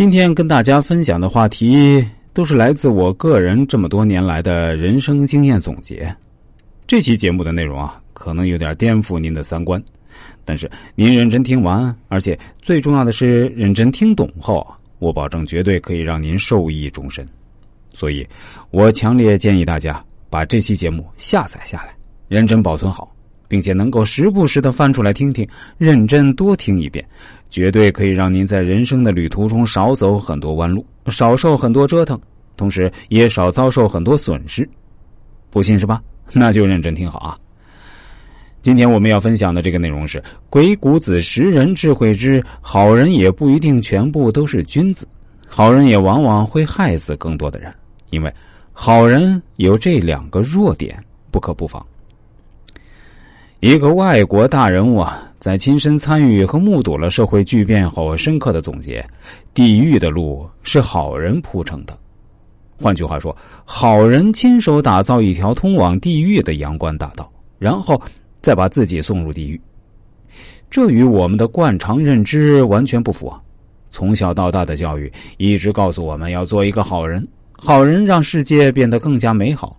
今天跟大家分享的话题都是来自我个人这么多年来的人生经验总结。这期节目的内容啊，可能有点颠覆您的三观，但是您认真听完，而且最重要的是认真听懂后，我保证绝对可以让您受益终身。所以，我强烈建议大家把这期节目下载下来，认真保存好。并且能够时不时的翻出来听听，认真多听一遍，绝对可以让您在人生的旅途中少走很多弯路，少受很多折腾，同时也少遭受很多损失。不信是吧？那就认真听好啊！今天我们要分享的这个内容是《鬼谷子识人智慧之好人也不一定全部都是君子，好人也往往会害死更多的人，因为好人有这两个弱点，不可不防。一个外国大人物啊，在亲身参与和目睹了社会巨变后，深刻的总结：地狱的路是好人铺成的。换句话说，好人亲手打造一条通往地狱的阳关大道，然后再把自己送入地狱。这与我们的惯常认知完全不符啊！从小到大的教育一直告诉我们要做一个好人，好人让世界变得更加美好。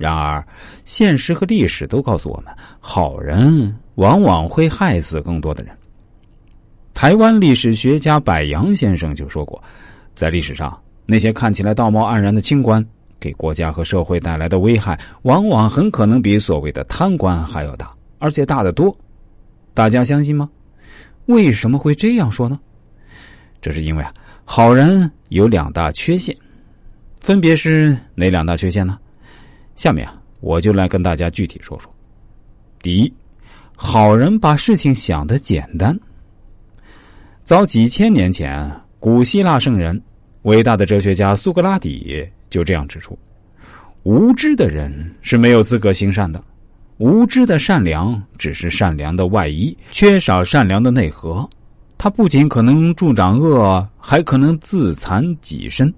然而，现实和历史都告诉我们，好人往往会害死更多的人。台湾历史学家柏杨先生就说过，在历史上，那些看起来道貌岸然的清官，给国家和社会带来的危害，往往很可能比所谓的贪官还要大，而且大得多。大家相信吗？为什么会这样说呢？这是因为啊，好人有两大缺陷，分别是哪两大缺陷呢？下面啊，我就来跟大家具体说说。第一，好人把事情想的简单。早几千年前，古希腊圣人、伟大的哲学家苏格拉底就这样指出：无知的人是没有资格行善的。无知的善良只是善良的外衣，缺少善良的内核。他不仅可能助长恶，还可能自残己身。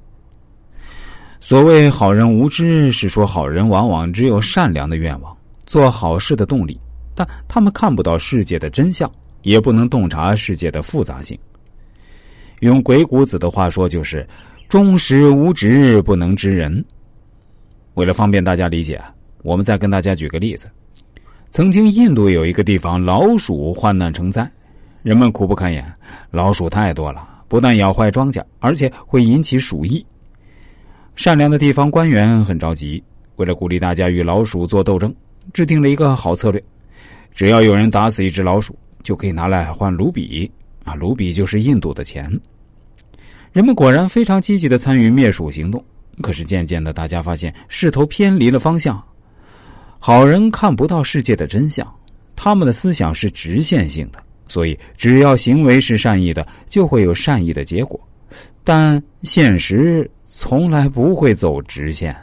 所谓好人无知，是说好人往往只有善良的愿望、做好事的动力，但他们看不到世界的真相，也不能洞察世界的复杂性。用鬼谷子的话说，就是“忠实无知，不能知人”。为了方便大家理解，我们再跟大家举个例子：曾经印度有一个地方，老鼠患难成灾，人们苦不堪言，老鼠太多了，不但咬坏庄稼，而且会引起鼠疫。善良的地方官员很着急，为了鼓励大家与老鼠做斗争，制定了一个好策略：只要有人打死一只老鼠，就可以拿来换卢比啊，卢比就是印度的钱。人们果然非常积极的参与灭鼠行动，可是渐渐的，大家发现势头偏离了方向。好人看不到世界的真相，他们的思想是直线性的，所以只要行为是善意的，就会有善意的结果。但现实。从来不会走直线。